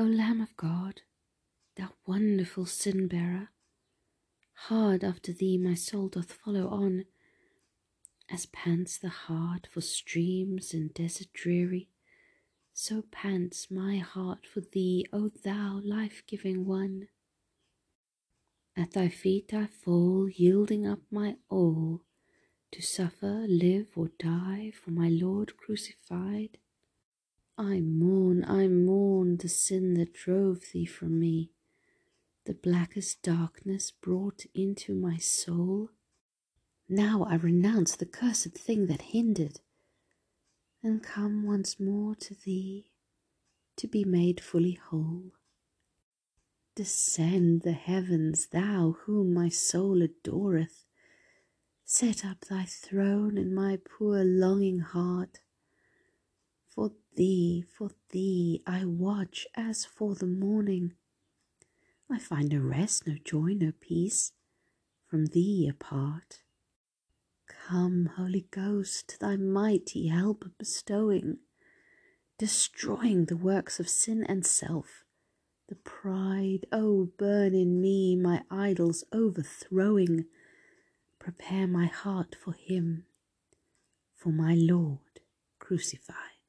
O Lamb of God, thou wonderful sin bearer, hard after thee my soul doth follow on, as pants the hart for streams in desert dreary, so pants my heart for thee, O thou life-giving one. At thy feet I fall, yielding up my all, to suffer, live, or die for my Lord crucified. I mourn, I mourn the sin that drove thee from me, the blackest darkness brought into my soul. Now I renounce the cursed thing that hindered, and come once more to thee to be made fully whole. Descend the heavens, thou whom my soul adoreth. Set up thy throne in my poor longing heart. For thee, for thee, I watch as for the morning. I find no rest, no joy, no peace from thee apart. Come, Holy Ghost, thy mighty help bestowing, destroying the works of sin and self the pride, oh, burn in me, my idols overthrowing. Prepare my heart for him, for my Lord crucified.